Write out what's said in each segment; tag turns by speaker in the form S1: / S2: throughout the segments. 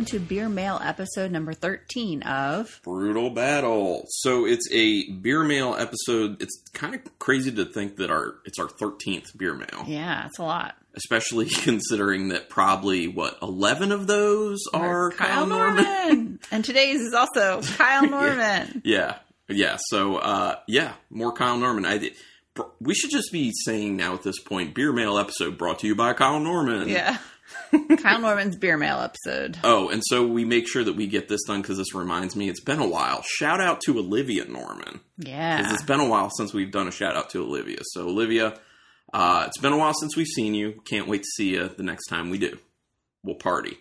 S1: welcome to Beer Mail episode number 13 of
S2: Brutal Battle. So it's a beer mail episode. It's kind of crazy to think that our it's our 13th beer mail.
S1: Yeah, it's a lot.
S2: Especially considering that probably what 11 of those are Kyle, Norman.
S1: and today's is also Kyle Norman.
S2: yeah. Yeah, so uh yeah, more Kyle Norman. I we should just be saying now at this point beer mail episode brought to you by Kyle Norman.
S1: Yeah. Kyle Norman's beer mail episode.
S2: Oh, and so we make sure that we get this done because this reminds me it's been a while. Shout out to Olivia Norman.
S1: Yeah.
S2: Because it's been a while since we've done a shout out to Olivia. So, Olivia, uh, it's been a while since we've seen you. Can't wait to see you the next time we do. We'll party.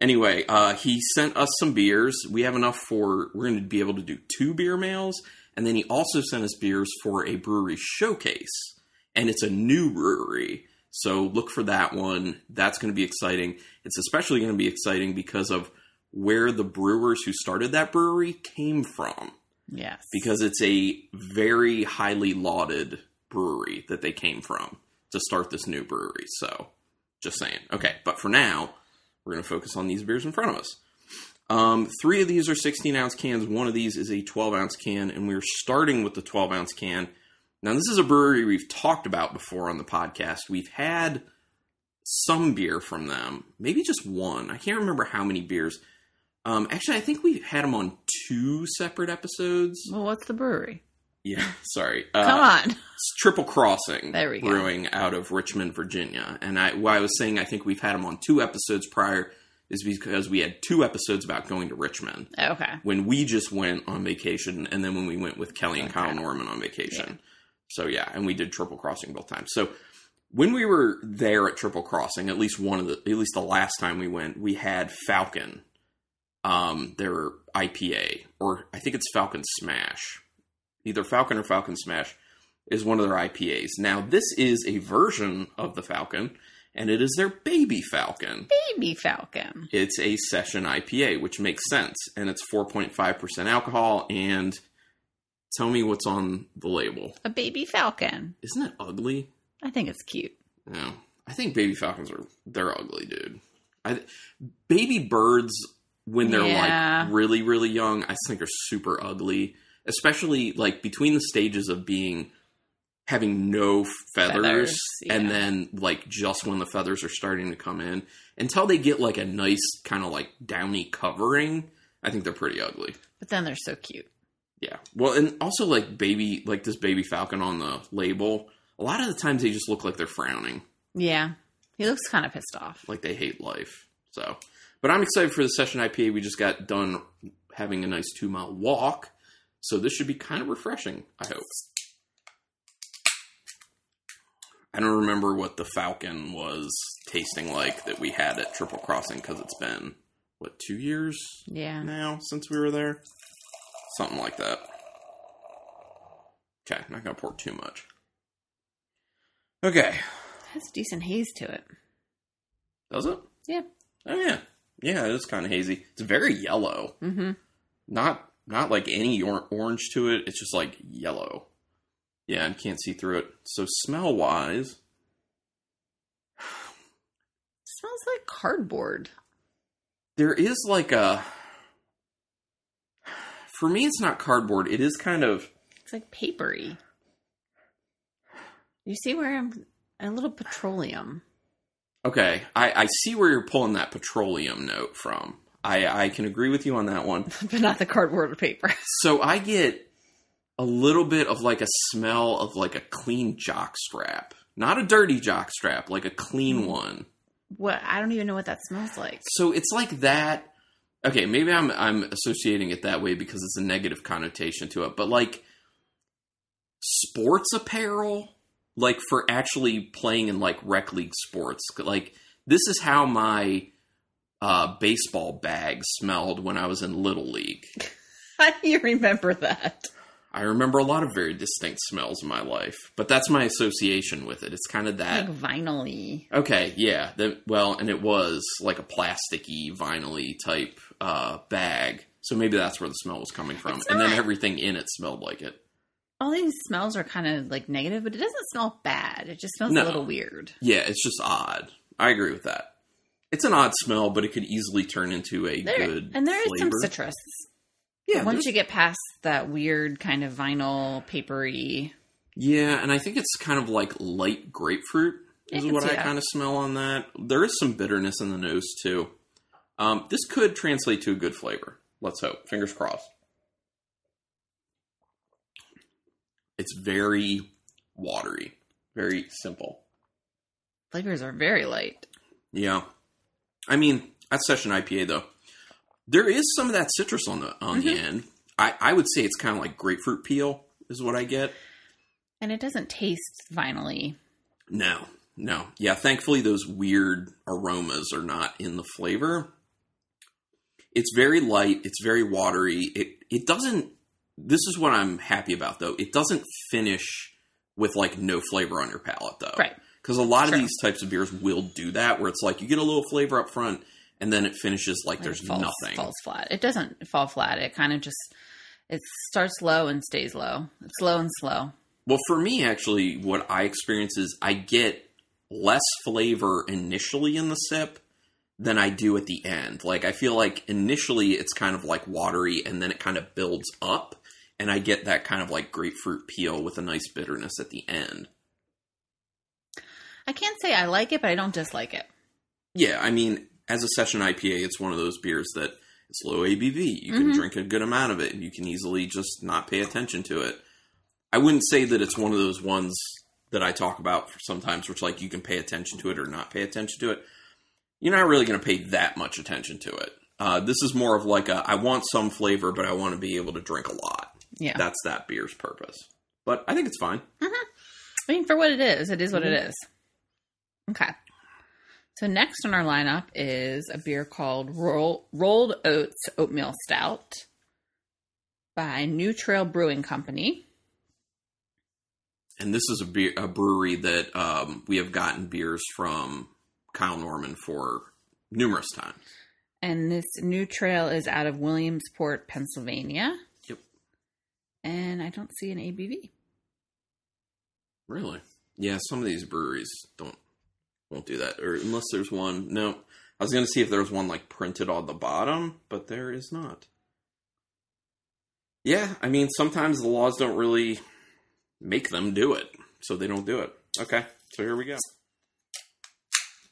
S2: Anyway, uh, he sent us some beers. We have enough for, we're going to be able to do two beer mails. And then he also sent us beers for a brewery showcase. And it's a new brewery. So look for that one. That's going to be exciting. It's especially going to be exciting because of where the brewers who started that brewery came from.
S1: Yes.
S2: Because it's a very highly lauded brewery that they came from to start this new brewery. So just saying. Okay, but for now, we're going to focus on these beers in front of us. Um, three of these are 16 ounce cans. One of these is a 12 ounce can, and we're starting with the 12 ounce can now, this is a brewery we've talked about before on the podcast. We've had some beer from them, maybe just one. I can't remember how many beers. Um, actually, I think we've had them on two separate episodes.
S1: Well, what's the brewery?
S2: Yeah, sorry.
S1: Uh, Come on.
S2: It's Triple Crossing
S1: there we
S2: go. Brewing out of Richmond, Virginia. And I, why I was saying I think we've had them on two episodes prior is because we had two episodes about going to Richmond.
S1: Okay.
S2: When we just went on vacation, and then when we went with Kelly and Kyle Norman on vacation. So yeah, and we did Triple Crossing both times. So when we were there at Triple Crossing, at least one of the, at least the last time we went, we had Falcon, um, their IPA, or I think it's Falcon Smash, either Falcon or Falcon Smash is one of their IPAs. Now this is a version of the Falcon, and it is their Baby Falcon.
S1: Baby Falcon.
S2: It's a session IPA, which makes sense, and it's 4.5% alcohol and Tell me what's on the label.
S1: A baby falcon.
S2: Isn't it ugly?
S1: I think it's cute.
S2: No, I think baby falcons are they're ugly, dude. I, baby birds when they're yeah. like really really young, I think are super ugly, especially like between the stages of being having no feathers, feathers yeah. and then like just when the feathers are starting to come in until they get like a nice kind of like downy covering. I think they're pretty ugly.
S1: But then they're so cute.
S2: Yeah. Well, and also like baby, like this baby falcon on the label. A lot of the times they just look like they're frowning.
S1: Yeah. He looks kind of pissed off.
S2: Like they hate life. So, but I'm excited for the session IPA. We just got done having a nice two mile walk. So this should be kind of refreshing, I hope. I don't remember what the Falcon was tasting like that we had at Triple Crossing because it's been, what, two years?
S1: Yeah.
S2: Now since we were there? Something like that. Okay, I'm not gonna pour too much. Okay. It
S1: has decent haze to it.
S2: Does it?
S1: Yeah.
S2: Oh yeah. Yeah, it is kind of hazy. It's very yellow.
S1: Mm-hmm.
S2: Not not like any or- orange to it. It's just like yellow. Yeah, and can't see through it. So smell wise,
S1: smells like cardboard.
S2: There is like a for me, it's not cardboard. It is kind of.
S1: It's like papery. You see where I'm a little petroleum.
S2: Okay, I, I see where you're pulling that petroleum note from. I, I can agree with you on that one,
S1: but not the cardboard or paper.
S2: so I get a little bit of like a smell of like a clean jock strap, not a dirty jock strap, like a clean hmm. one.
S1: What I don't even know what that smells like.
S2: So it's like that okay, maybe I'm I'm associating it that way because it's a negative connotation to it, but like sports apparel, like for actually playing in like rec league sports, like this is how my uh, baseball bag smelled when I was in little league.
S1: You remember that?
S2: I remember a lot of very distinct smells in my life, but that's my association with it. It's kind of that
S1: like vinyl
S2: Okay, yeah. The, well, and it was like a plasticky, vinyl type uh, bag, so maybe that's where the smell was coming from. and then everything in it smelled like it.
S1: All these smells are kind of like negative, but it doesn't smell bad. It just smells no. a little weird.
S2: Yeah, it's just odd. I agree with that. It's an odd smell, but it could easily turn into a
S1: There,
S2: good
S1: and there is some citrus.
S2: Yeah,
S1: Once you get past that weird kind of vinyl papery,
S2: yeah, and I think it's kind of like light grapefruit is what I kind of smell on that. There is some bitterness in the nose too. Um, this could translate to a good flavor. Let's hope. Fingers crossed. It's very watery, very simple.
S1: flavors are very light.
S2: Yeah, I mean that's session IPA though. There is some of that citrus on the on the
S1: Mhm.
S2: end. I, I would say it's kind of like grapefruit peel is what I get.
S1: And it doesn't taste vinily.
S2: No, no. Yeah, thankfully those weird aromas are not in the flavor. It's very light, it's very watery. It it doesn't this is what I'm happy about though. It doesn't finish with like no flavor on your palate though.
S1: Right.
S2: Cuz a lot
S1: True.
S2: of these types of beers will do that where it's like you get a little flavor up front and then it finishes like, there's
S1: it falls,
S2: nothing.
S1: falls flat. It doesn't fall flat. It kind of just it starts low and stays low. It's low and slow.
S2: Well, for me, actually, what I experience is I get less flavor initially in the sip than I do at the end. Like, I feel like initially it's kind of like watery and then it kind of builds up, and I get that kind of like grapefruit peel with a nice bitterness at the end.
S1: I can't say I like it, but I don't dislike it.
S2: Yeah, I mean, as a session IPA, it's one of those beers that it's low ABV. You can
S1: Mhm.
S2: drink a good amount of it, and you can easily just not pay attention to it. I wouldn't say that it's one of those ones that I talk about for sometimes, which like you can pay attention to it or not pay attention to it. You're not really going to pay that much attention to it. Uh, this is more of like a I want some flavor, but I want to be able to drink a lot.
S1: Yeah.
S2: That's that beer's purpose. But I think it's fine.
S1: I mean, for what it is, it is what
S2: Mm-hmm.
S1: it is. Okay. So next on our lineup is a beer called Roll, Rolled Oats Oatmeal Stout by New Trail Brewing Company.
S2: And this is a, beer, a brewery that um, we have gotten beers from Kyle Norman for numerous times.
S1: And this New Trail is out of Williamsport, Pennsylvania.
S2: Yep.
S1: And I don't see an ABV.
S2: Really? Yeah, some of these breweries don't won't do that, or unless there's one. No, I was going to see if there was one like printed on the bottom, but there is not. Yeah, I mean sometimes the laws don't really make them do it, so they don't do it. Okay, so here we go.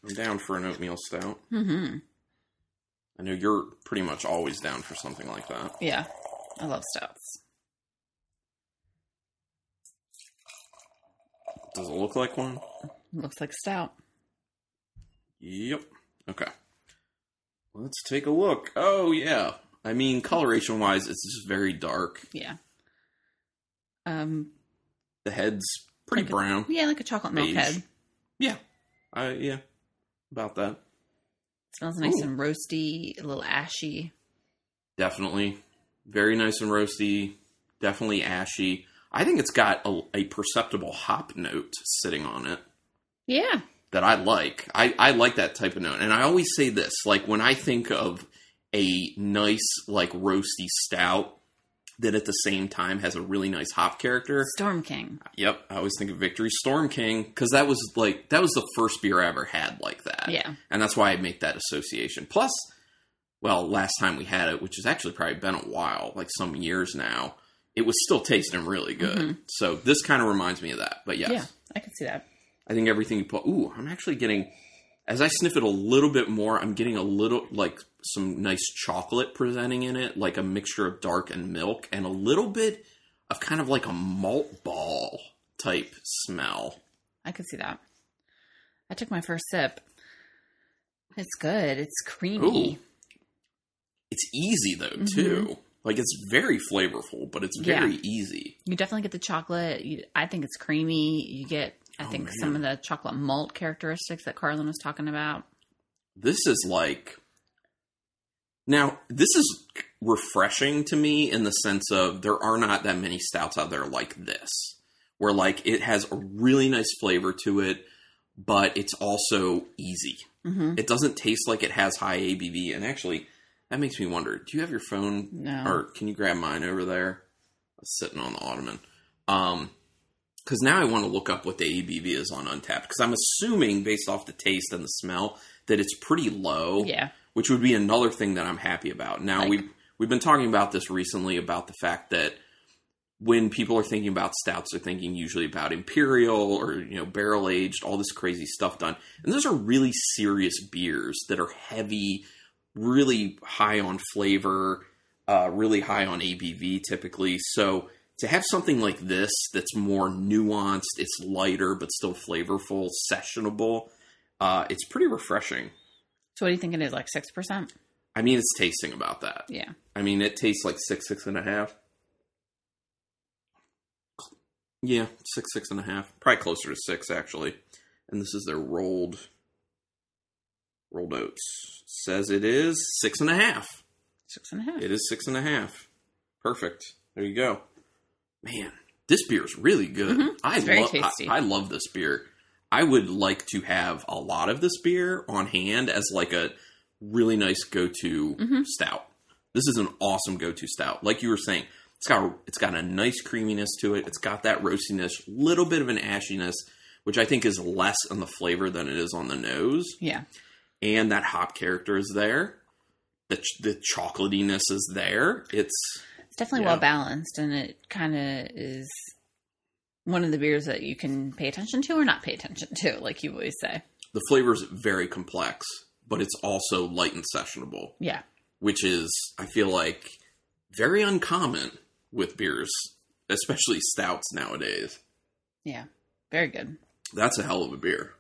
S2: I'm down for an oatmeal stout.
S1: hmm
S2: I know you're pretty much always down for something like that.
S1: Yeah. I love stouts.
S2: Does it look like one?
S1: Looks like stout.
S2: Yep. Okay. Let's take a look. Oh yeah. I mean, coloration wise, it's just very dark.
S1: Yeah. Um,
S2: The head's pretty
S1: Like a-
S2: brown.
S1: yeah, like a chocolate milk head.
S2: Yeah. I yeah. About that.
S1: Smells nice
S2: Ooh.
S1: and roasty, a little ashy.
S2: Definitely. Very nice and roasty. Definitely ashy. I think it's got a, a perceptible hop note sitting on it.
S1: Yeah.
S2: That I like. I, I like that type of note. And I always say this, like when I think of a nice, like roasty stout that at the same time has a really nice hop character.
S1: Storm King.
S2: Yep, I always think of Victory Storm King because that was like that was the first beer I ever had like that.
S1: Yeah.
S2: and that's why I make that association. Plus, well, last time we had it, which has actually probably been a while, like some years now, it was still tasting really good.
S1: Mhm.
S2: So this kind of reminds me of that. But yes,
S1: Yeah, I can see that.
S2: I think everything you put. Ooh, I'm actually getting. As I sniff it a little bit more, I'm getting a little like some nice chocolate presenting in it, like a mixture of dark and milk, and a little bit of kind of like a malt ball type smell.
S1: I can see that. I took my first sip. It's good. It's creamy.
S2: Ooh. It's easy though mm-hmm. too. Like it's very flavorful, but it's very easy.
S1: You definitely get the chocolate. You, I think it's creamy. You get, I
S2: Oh,
S1: think,
S2: man.
S1: some of the chocolate malt characteristics that Carlin was talking about.
S2: This is like now this is refreshing to me in the sense of there are not that many stouts out there like this where like it has a really nice flavor to it but it's also easy
S1: hmm
S2: it doesn't taste like it has high abv and actually that makes me wonder do you have your phone
S1: No.
S2: or can you grab mine over there sitting on the ottoman um because now i want to look up what the abv is on untappd because i'm assuming based off the taste and the smell that it's pretty low.
S1: Yeah.
S2: which would be another thing that I'm happy about. Now
S1: Like-
S2: we've we've been talking about this recently about the fact that when people are thinking about stouts, they're thinking usually about imperial or you know barrel aged, all this crazy stuff done, and those are really serious beers that are heavy, really high on flavor, uh, really high on ABV typically. So to have something like this that's more nuanced, it's lighter but still flavorful, sessionable, uh, it's pretty refreshing.
S1: So what do you think it is? Like 6%?
S2: I mean, it's tasting about that.
S1: Yeah.
S2: I mean, it tastes like six, six and a half. Yeah, six, six and a half. Probably closer to six, actually. And this is their rolled rolled oats. Says it is six and a half.
S1: Six and a half.
S2: It is six and a half. Perfect. There you go. Man, this beer is really good.
S1: Mhm.
S2: I love. I. I love this beer. I would like to have a lot of this beer on hand as like a really nice go-to
S1: Mhm.
S2: stout. This is an awesome go-to stout. Like you were saying, it's got it's got a nice creaminess to it. It's got that roastiness, little bit of an ashiness, which I think is less on the flavor than it is on the nose
S1: Yeah.
S2: and that hop character is there. The ch- the chocolatiness is there. It's
S1: definitely
S2: Yeah.
S1: well balanced and it kind of is one of the beers that you can pay attention to or not pay attention to, like you always say.
S2: the flavor is very complex, but it's also light and sessionable,
S1: Yeah.
S2: which is I feel like very uncommon with beers, especially stouts nowadays.
S1: Yeah. Very good.
S2: That's a hell of a beer.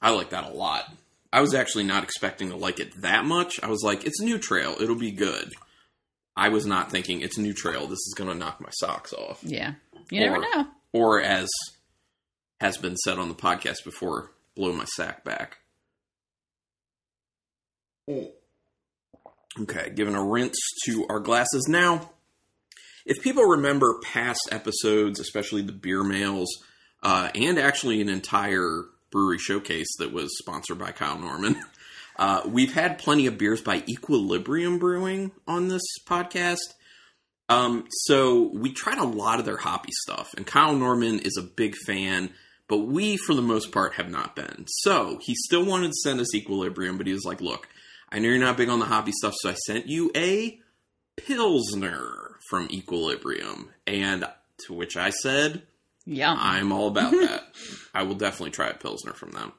S2: I like that a lot. I was actually not expecting to like it that much. I was like, it's New Trail, it'll be good. I was not thinking it's New Trail. This is going to knock my socks off.
S1: Yeah. You never
S2: Or-
S1: know.
S2: or as has been said on the podcast before, blow my sack back. Okay, giving a rinse to our glasses now. If people remember past episodes, especially the beer mails, uh, and actually an entire brewery showcase that was sponsored by Kyle Norman, uh, we've had plenty of beers by Equilibrium Brewing on this podcast. Um, so we tried a lot of their hoppy stuff, and Kyle Norman is a big fan, but we, for the most part, have not been. So he still wanted to send us Equilibrium, but he was like, "Look, I know you're not big on the hoppy stuff, so I sent you a Pilsner from Equilibrium," and to which I said,
S1: yeah,
S2: I'm all about that. I will definitely try a Pilsner from them.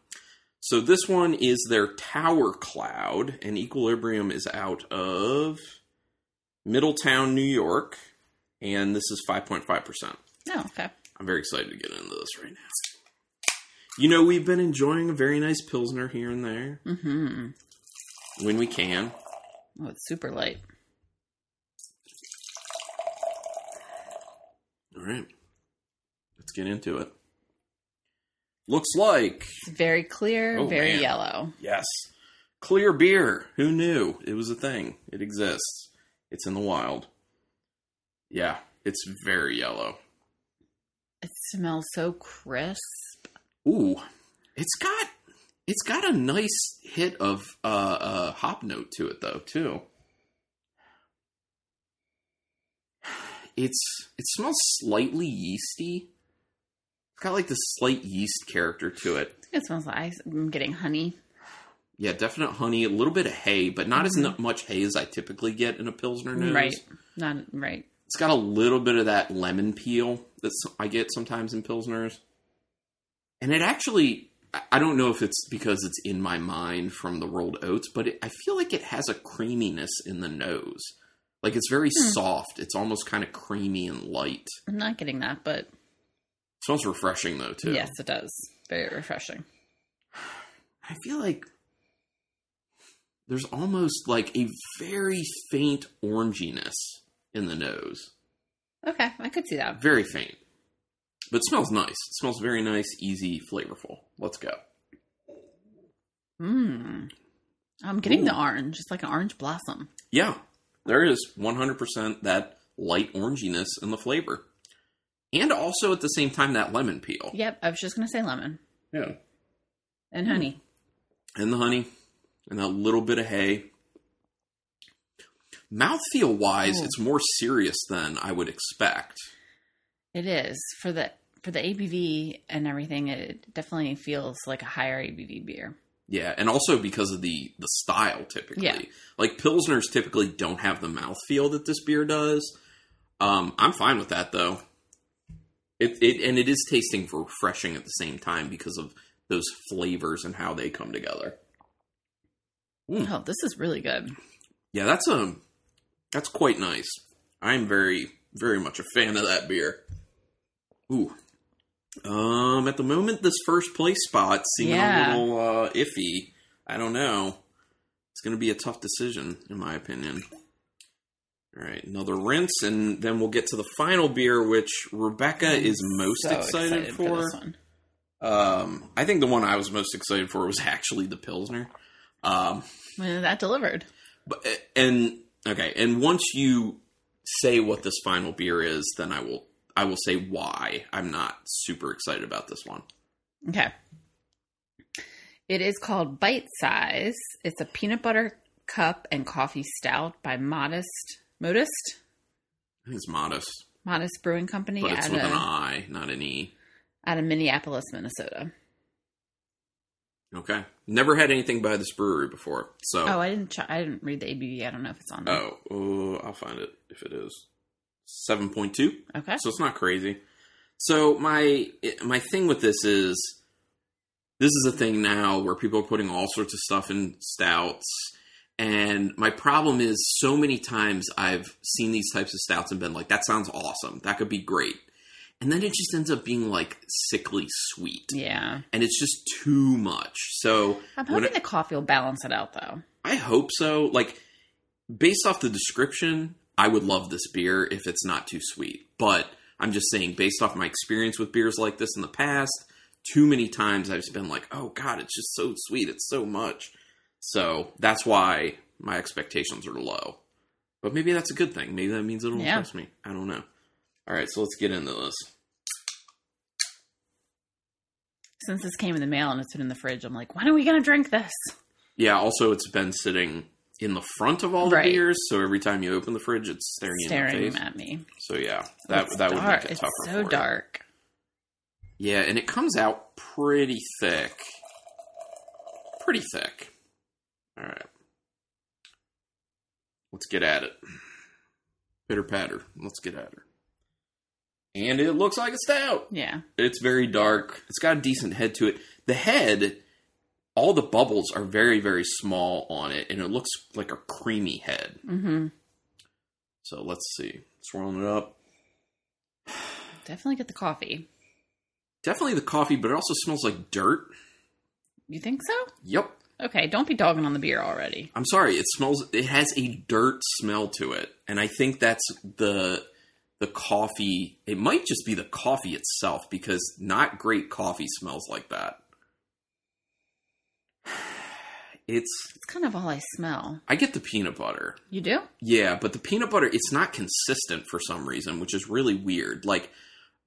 S2: So this one is their Tower Cloud, and Equilibrium is out of Middletown, New York, and this is 5.5%.
S1: oh, okay.
S2: I'm very excited to get into this right now. You know, we've been enjoying a very nice Pilsner here and there
S1: Mm-hmm.
S2: when we can.
S1: Oh, it's super light.
S2: All right, let's get into it. Looks like
S1: It's very clear,
S2: Oh,
S1: very
S2: man.
S1: yellow.
S2: Yes. Clear beer. Who knew? It was a thing. It exists. It's in the wild. Yeah, it's very yellow.
S1: It smells so crisp.
S2: Ooh. It's got it's got a nice hit of uh, uh hop note to it though, too. It's it smells slightly yeasty. Got like this slight yeast character to it.
S1: It smells like ice. I'm getting honey.
S2: Yeah, definite honey, a little bit of hay, but not as much hay as I typically get in a pilsner nose.
S1: Right. Not right.
S2: It's got a little bit of that lemon peel that I get sometimes in pilsners, and it actually. I- don't know if it's because it's in my mind from the rolled oats, but it, I feel like it has a creaminess in the nose. Like it's very
S1: Hmm.
S2: soft. It's almost kind of creamy and light.
S1: I'm not getting that, but
S2: smells refreshing though too.
S1: yes, it does. Very refreshing.
S2: I feel like there's almost like a very faint oranginess in the nose.
S1: Okay, I could see that.
S2: Very faint. But it smells nice. It smells very nice, easy, flavorful. Let's go.
S1: Mmm. I'm getting
S2: Ooh.
S1: the orange. It's like an orange blossom.
S2: Yeah, there is 100% that light oranginess in the flavor. And also at the same time, that lemon peel.
S1: Yep, I was just gonna say lemon
S2: Yeah.
S1: and honey.
S2: And the honey. And that little bit of hay. Mouthfeel wise,
S1: Oh.
S2: it's more serious than I would expect.
S1: It is for the for the ABV and everything. It definitely feels like a higher ABV beer.
S2: Yeah, and also because of the the style typically.
S1: Yeah.
S2: Like pilsners typically don't have the mouthfeel that this beer does. Um, I'm fine with that though. It, it and it is tasting refreshing at the same time because of those flavors and how they come together.
S1: Oh, this is really good.
S2: Yeah, that's a that's quite nice. I'm very very much a fan of that beer. Ooh. Um, at the moment, this first place spot seeming
S1: Yeah.
S2: a little uh, iffy. I don't know. It's going to be a tough decision, in my opinion. All right, another rinse, and then we'll get to the final beer, which Rebecca is most
S1: So
S2: excited, for.
S1: this one.
S2: Um, I think the one I was most excited for was actually the Pilsner. Um,
S1: Well, that delivered.
S2: but and okay, and once you say what this final beer is, then I will I will say why I'm not super excited about this one.
S1: Okay. It is called Bite Size. It's a peanut butter cup and coffee stout by Modest Modest
S2: I think it's modest,
S1: Modist Brewing Company
S2: but it's with an
S1: of,
S2: I, not an E.
S1: out of Minneapolis, Minnesota.
S2: Okay, never had anything by this brewery before, so
S1: Oh, I didn't. Ch- I didn't read the ABV. I don't know if it's on there.
S2: oh, uh, I'll find it if it is seven point two.
S1: Okay.
S2: so it's not crazy. So my my thing with this is this is a thing now where people are putting all sorts of stuff in stouts, and my problem is so many times I've seen these types of stouts and been like, "That sounds awesome. That could be great," and then it just ends up being like sickly sweet,
S1: Yeah.
S2: and it's just too much. So
S1: I'm hoping
S2: it-
S1: the coffee will balance it out, though.
S2: I hope so. Like based off the description, I would love this beer if it's not too sweet. But I'm just saying, based off my experience with beers like this in the past, too many times I've been like, "Oh God, it's just so sweet. It's so much." So that's why my expectations are low. But maybe that's a good thing. Maybe that means it'll
S1: Yeah.
S2: impress me. I don't know. All right, so let's get into this.
S1: Since this came in the mail and it's been in the fridge, I'm like, when are we gonna drink this?
S2: Yeah. Also, it's been sitting in the front of all the
S1: Right.
S2: beers, so every time you open the fridge, it's staring,
S1: Staring at me.
S2: So yeah, that
S1: It's
S2: that would make it
S1: It's
S2: tougher.
S1: so
S2: for you.
S1: dark.
S2: Yeah, and it comes out pretty thick. Pretty thick. All right. Let's get at it. Pitter patter. Let's get at her. And it looks like a stout.
S1: Yeah.
S2: It's very dark. It's got a decent head to it. The head, all the bubbles are very, very small on it, and it looks like a creamy head.
S1: Mm-hmm.
S2: So let's see. Swirling it up.
S1: Definitely get the coffee.
S2: Definitely the coffee, but it also smells like dirt.
S1: You think so?
S2: Yep.
S1: Okay, don't be dogging on the beer already.
S2: I'm sorry. It smells. It has a dirt smell to it, and I think that's the the coffee. It might just be the coffee itself because not great coffee smells like that. It's.
S1: It's kind of all I smell.
S2: I get the peanut butter.
S1: You do?
S2: Yeah, but the peanut butter it's not consistent for some reason, which is really weird. Like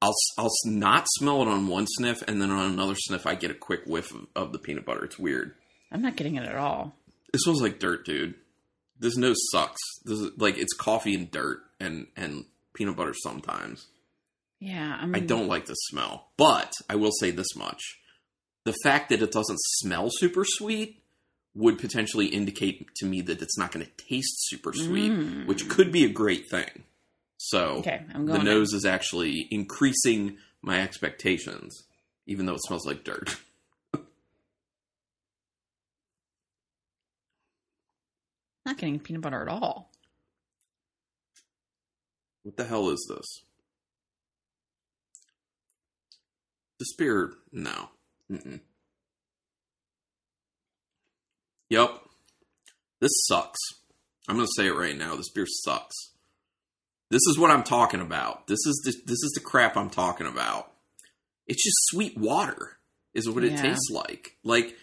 S2: I'll I'll not smell it on one sniff, and then on another sniff, I get a quick whiff of, of the peanut butter. It's weird.
S1: I'm not getting it at all.
S2: It smells like dirt, dude. This nose sucks. This is like it's coffee and dirt and and peanut butter sometimes.
S1: Yeah, I'm.
S2: I don't like the smell, but I will say this much: the fact that it doesn't smell super sweet would potentially indicate to me that it's not going to taste super sweet,
S1: Mm.
S2: which could be a great thing. So
S1: Okay,
S2: the nose is actually increasing my expectations, even though it smells like dirt.
S1: not getting peanut butter at all.
S2: What the hell is this? The spear? No. Mm-mm. Yep. This sucks. I'm gonna say it right now. This beer sucks. This is what I'm talking about. This is the, this is the crap I'm talking about. It's just sweet water, is what it tastes like. Like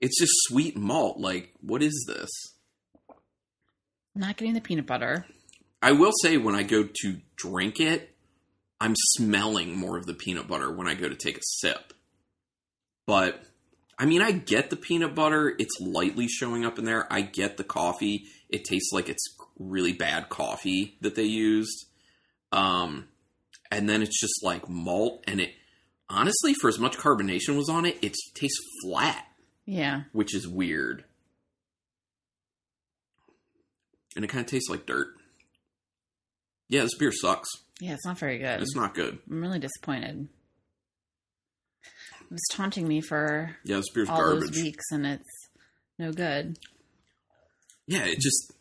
S2: it's just sweet malt. Like what is this?
S1: Not getting the peanut butter.
S2: I will say when I go to drink it, I'm smelling more of the peanut butter when I go to take a sip. But I mean, I get the peanut butter. It's lightly showing up in there. I get the coffee. It tastes like it's really bad coffee that they used. Um, and then it's just like malt and it honestly for as much carbonation was on it, it tastes flat.
S1: Yeah.
S2: which is weird. And it kind of tastes like dirt. Yeah, this beer sucks.
S1: Yeah, it's not very good.
S2: It's not good.
S1: I'm really disappointed. It was taunting me for
S2: Yeah, this beer's
S1: all
S2: garbage.
S1: those weeks, and it's no good.
S2: Yeah, it just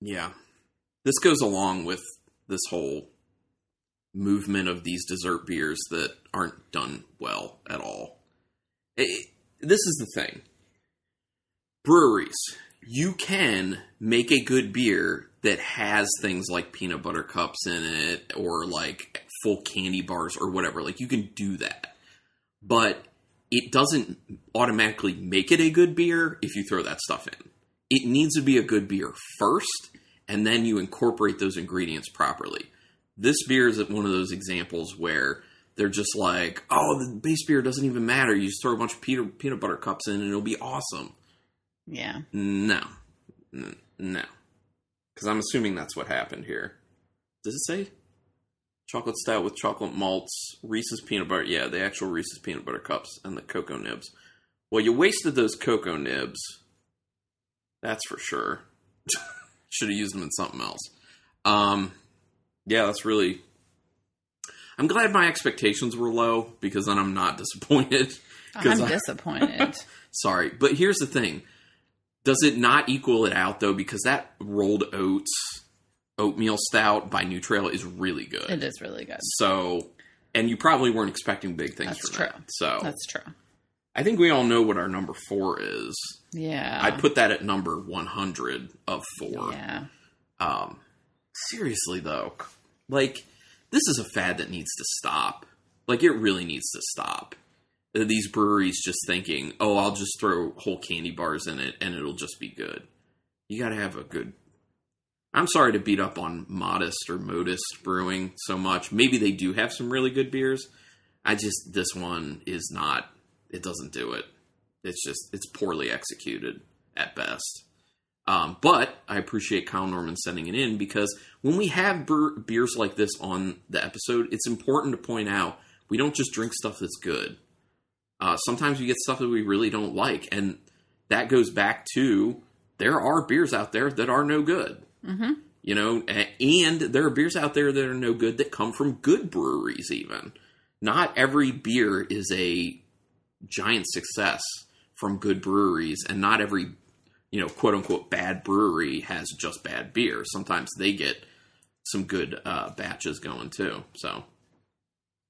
S2: yeah. This goes along with this whole movement of these dessert beers that aren't done well at all. It- this is the thing. Breweries, you can make a good beer that has things like peanut butter cups in it or like full candy bars or whatever. Like you can do that. But it doesn't automatically make it a good beer if you throw that stuff in it needs to be a good beer first, and then you incorporate those ingredients properly. This beer is one of those examples where they're just like, oh, the base beer doesn't even matter. You just throw a bunch of peanut, peanut butter cups in, and it'll be awesome.
S1: Yeah.
S2: No. No. Because I'm assuming that's what happened here. Does it say? Chocolate stout with chocolate malts, Reese's peanut butter. Yeah, the actual Reese's peanut butter cups and the cocoa nibs. Well, you wasted those cocoa nibs. That's for sure. Should have used them in something else. Um, yeah, that's really. I'm glad my expectations were low because then I'm not disappointed.
S1: I'm
S2: I-
S1: disappointed.
S2: Sorry, but here's the thing: does it not equal it out though? Because that rolled oats oatmeal stout by New Trail is really good.
S1: it is really good.
S2: So, and you probably weren't expecting big things
S1: That's
S2: from
S1: true.
S2: that. So,
S1: That's true.
S2: I think we all know what our number four is.
S1: Yeah.
S2: I'd put that at number 100 of four.
S1: Yeah.
S2: Um, seriously though, like this is a fad that needs to stop. Like it really needs to stop. These breweries just thinking, "Oh, I'll just throw whole candy bars in it and it'll just be good." You got to have a good. I'm sorry to beat up on Modest or Modist Brewing so much. Maybe they do have some really good beers. I just this one is not. It doesn't do it. It's just it's poorly executed at best. Um, but I appreciate Kyle Norman sending it in because when we have beers like this on the episode, it's important to point out we don't just drink stuff that's good. Uh, sometimes we get stuff that we really don't like, and that goes back to there are beers out there that are no good.
S1: Mm-hmm.
S2: You know, and there are beers out there that are no good that come from good breweries. Even not every beer is a giant success from good breweries, and not every you know quote unquote bad brewery has just bad beer. Sometimes they get some good uh, batches going too. So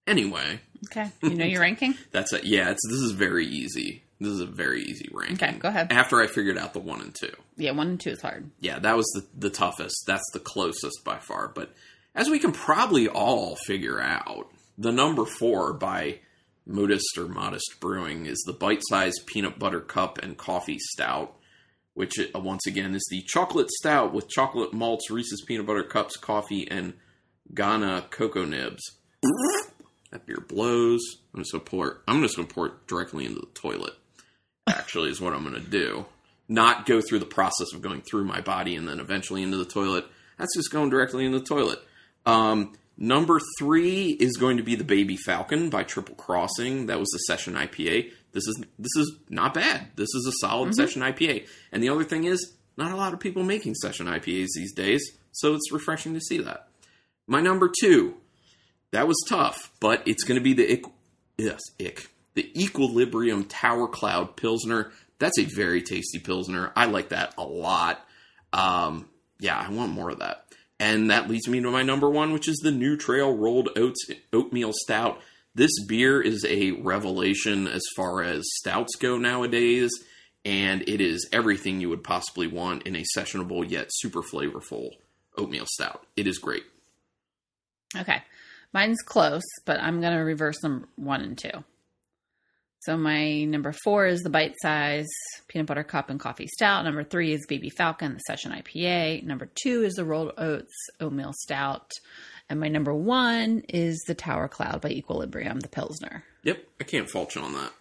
S2: anyway,
S1: Okay. You know your ranking?
S2: that's it. Yeah, it's this is very easy. This is a very easy ranking.
S1: Okay, go ahead.
S2: After I figured out the one and two
S1: Yeah, one and two is hard.
S2: yeah, that was the, the toughest. That's the closest by far. But as we can probably all figure out, the number four by Modest or Modist Brewing is the bite sized peanut butter cup and coffee stout, which uh, once again is the chocolate stout with chocolate malts, Reese's peanut butter cups, coffee, and Ghana cocoa nibs. That beer blows. I'm just gonna pour. It, I'm just gonna pour it directly into the toilet. Actually, is what I'm gonna do. Not go through the process of going through my body and then eventually into the toilet. That's just going directly into the toilet. Um, number three is going to be the Baby Falcon by Triple Crossing. That was the session IPA. This is this is not bad. This is a solid session IPA. And the other thing is, not a lot of people making session IPAs these days, so it's refreshing to see that. My number two, that was tough, but it's going to be the ick, yes, ick, the Equilibrium Tower Cloud Pilsner. That's a very tasty Pilsner. I like that a lot. Um, yeah, I want more of that. And that leads me to my number one, which is the New Trail Rolled Oats Oatmeal Stout. This beer is a revelation as far as stouts go nowadays, and it is everything you would possibly want in a sessionable yet super flavorful oatmeal stout. It is great.
S1: Okay. Mine's close, but I'm going to reverse them one and two. So my number four is the bite size peanut butter cup and coffee stout. Number three is Baby Falcon, the session IPA. Number two is the rolled oats oatmeal stout. And my number one is the Tower Cloud by Equilibrium, the Pilsner.
S2: Yep, I can't fault you on that.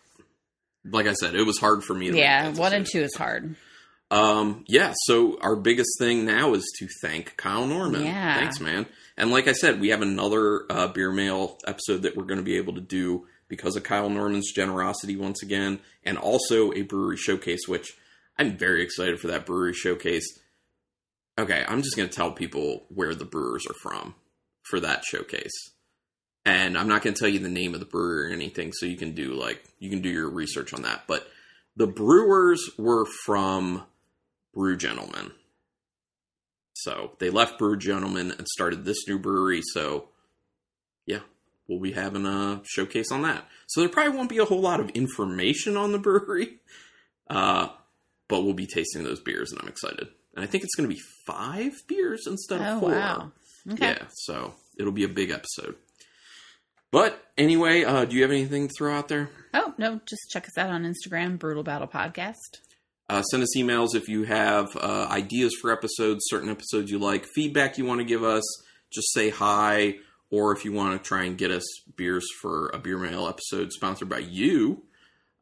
S2: Like I said, it was hard for me.
S1: Yeah, one and two is hard.
S2: Um, yeah, so our biggest thing now is to thank Kyle Norman.
S1: Yeah.
S2: Thanks, man. And like I said, we have another uh, beer mail episode that we're going to be able to do because of Kyle Norman's generosity once again, and also a brewery showcase, which I'm very excited for that brewery showcase. Okay, I'm just going to tell people where the brewers are from for that showcase. And I'm not going to tell you the name of the brewery or anything, so you can do like you can do your research on that. But the brewers were from Brew Gentlemen. So they left Brew Gentlemen and started this new brewery. So yeah, we'll be having a showcase on that. So there probably won't be a whole lot of information on the brewery, uh, but we'll be tasting those beers, and I'm excited. And I think it's going to be five beers instead of
S1: Oh,
S2: four.
S1: wow. Okay.
S2: Yeah, so it'll be a big episode. But anyway, uh, do you have anything to throw out there?
S1: Oh, no, just check us out on Instagram, Brutal Battle Podcast.
S2: Uh, send us emails if you have uh, ideas for episodes, certain episodes you like, feedback you want to give us. Just say hi, or if you want to try and get us beers for a beer mail episode sponsored by you,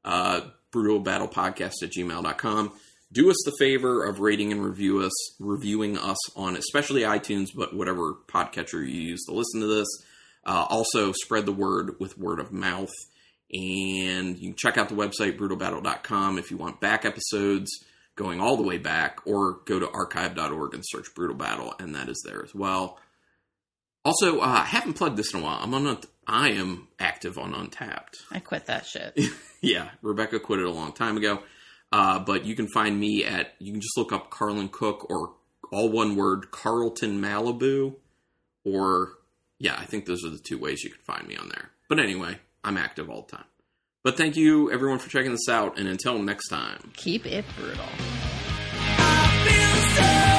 S2: uh, brutal battle podcast at gmail.com. Do us the favor of rating and review us, reviewing us on especially iTunes, but whatever podcatcher you use to listen to this. Uh, also, spread the word with word of mouth. And you can check out the website, brutalbattle.com, if you want back episodes going all the way back, or go to archive.org and search Brutal Battle, and that is there as well. Also, uh, I haven't plugged this in a while. I'm on. I am active on Untappd.
S1: I quit that shit.
S2: yeah, Rebecca quit it a long time ago. Uh, but you can find me at. You can just look up Carlin Cook or all one word Carlton Malibu, or yeah, I think those are the two ways you can find me on there. But anyway, I'm active all the time. But thank you everyone for checking this out, and until next time.
S1: Keep it brutal.
S3: I feel so